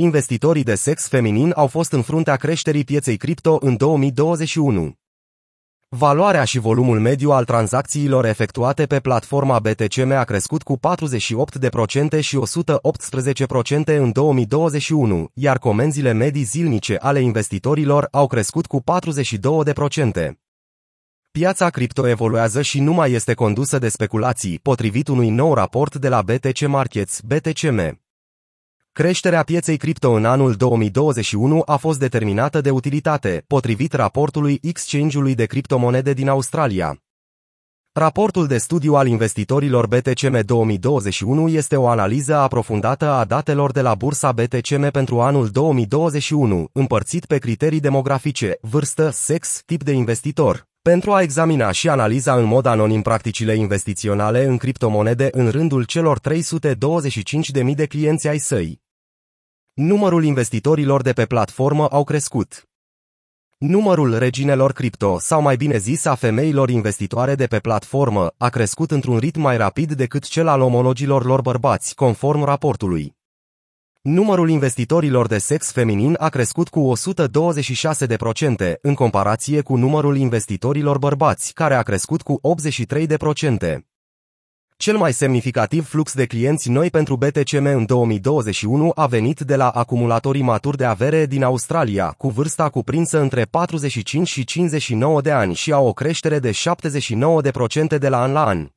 investitorii de sex feminin au fost în fruntea creșterii pieței cripto în 2021. Valoarea și volumul mediu al tranzacțiilor efectuate pe platforma BTCM a crescut cu 48% și 118% în 2021, iar comenzile medii zilnice ale investitorilor au crescut cu 42%. Piața cripto evoluează și nu mai este condusă de speculații, potrivit unui nou raport de la BTC Markets, BTCM. Creșterea pieței cripto în anul 2021 a fost determinată de utilitate, potrivit raportului Exchange-ului de criptomonede din Australia. Raportul de studiu al investitorilor BTCM 2021 este o analiză aprofundată a datelor de la bursa BTCM pentru anul 2021, împărțit pe criterii demografice, vârstă, sex, tip de investitor, pentru a examina și analiza în mod anonim practicile investiționale în criptomonede în rândul celor 325.000 de clienți ai săi. Numărul investitorilor de pe platformă au crescut. Numărul reginelor cripto, sau mai bine zis a femeilor investitoare de pe platformă, a crescut într-un ritm mai rapid decât cel al omologilor lor bărbați, conform raportului. Numărul investitorilor de sex feminin a crescut cu 126% în comparație cu numărul investitorilor bărbați, care a crescut cu 83%. Cel mai semnificativ flux de clienți noi pentru BTCM în 2021 a venit de la acumulatorii maturi de avere din Australia, cu vârsta cuprinsă între 45 și 59 de ani și au o creștere de 79% de la an la an.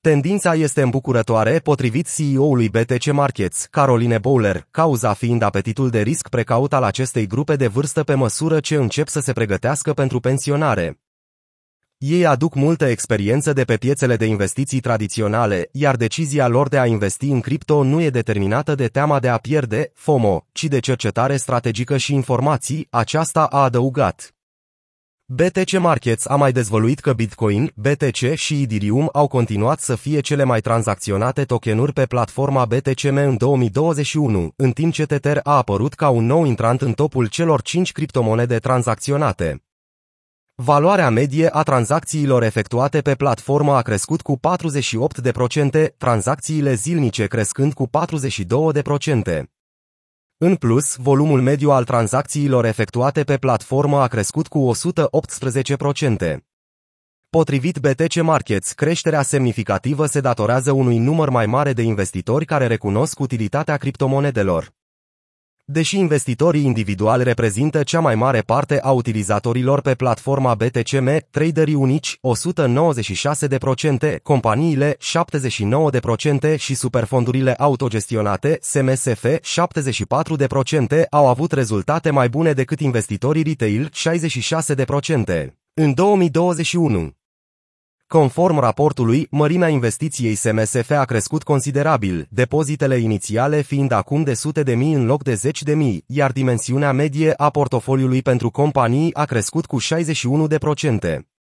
Tendința este îmbucurătoare, potrivit CEO-ului BTC Markets, Caroline Bowler, cauza fiind apetitul de risc precaut al acestei grupe de vârstă pe măsură ce încep să se pregătească pentru pensionare. Ei aduc multă experiență de pe piețele de investiții tradiționale, iar decizia lor de a investi în cripto nu e determinată de teama de a pierde, FOMO, ci de cercetare strategică și informații, aceasta a adăugat. BTC Markets a mai dezvăluit că Bitcoin, BTC și Ethereum au continuat să fie cele mai tranzacționate tokenuri pe platforma BTCM în 2021, în timp ce Tether a apărut ca un nou intrant în topul celor 5 criptomonede tranzacționate. Valoarea medie a tranzacțiilor efectuate pe platformă a crescut cu 48%, tranzacțiile zilnice crescând cu 42%. În plus, volumul mediu al tranzacțiilor efectuate pe platformă a crescut cu 118%. Potrivit BTC Markets, creșterea semnificativă se datorează unui număr mai mare de investitori care recunosc utilitatea criptomonedelor. Deși investitorii individuali reprezintă cea mai mare parte a utilizatorilor pe platforma BTCM, traderii unici 196%, companiile 79% și superfondurile autogestionate SMSF 74% au avut rezultate mai bune decât investitorii retail 66%. În 2021, Conform raportului, mărimea investiției SMSF a crescut considerabil, depozitele inițiale fiind acum de sute de mii în loc de zeci de mii, iar dimensiunea medie a portofoliului pentru companii a crescut cu 61%.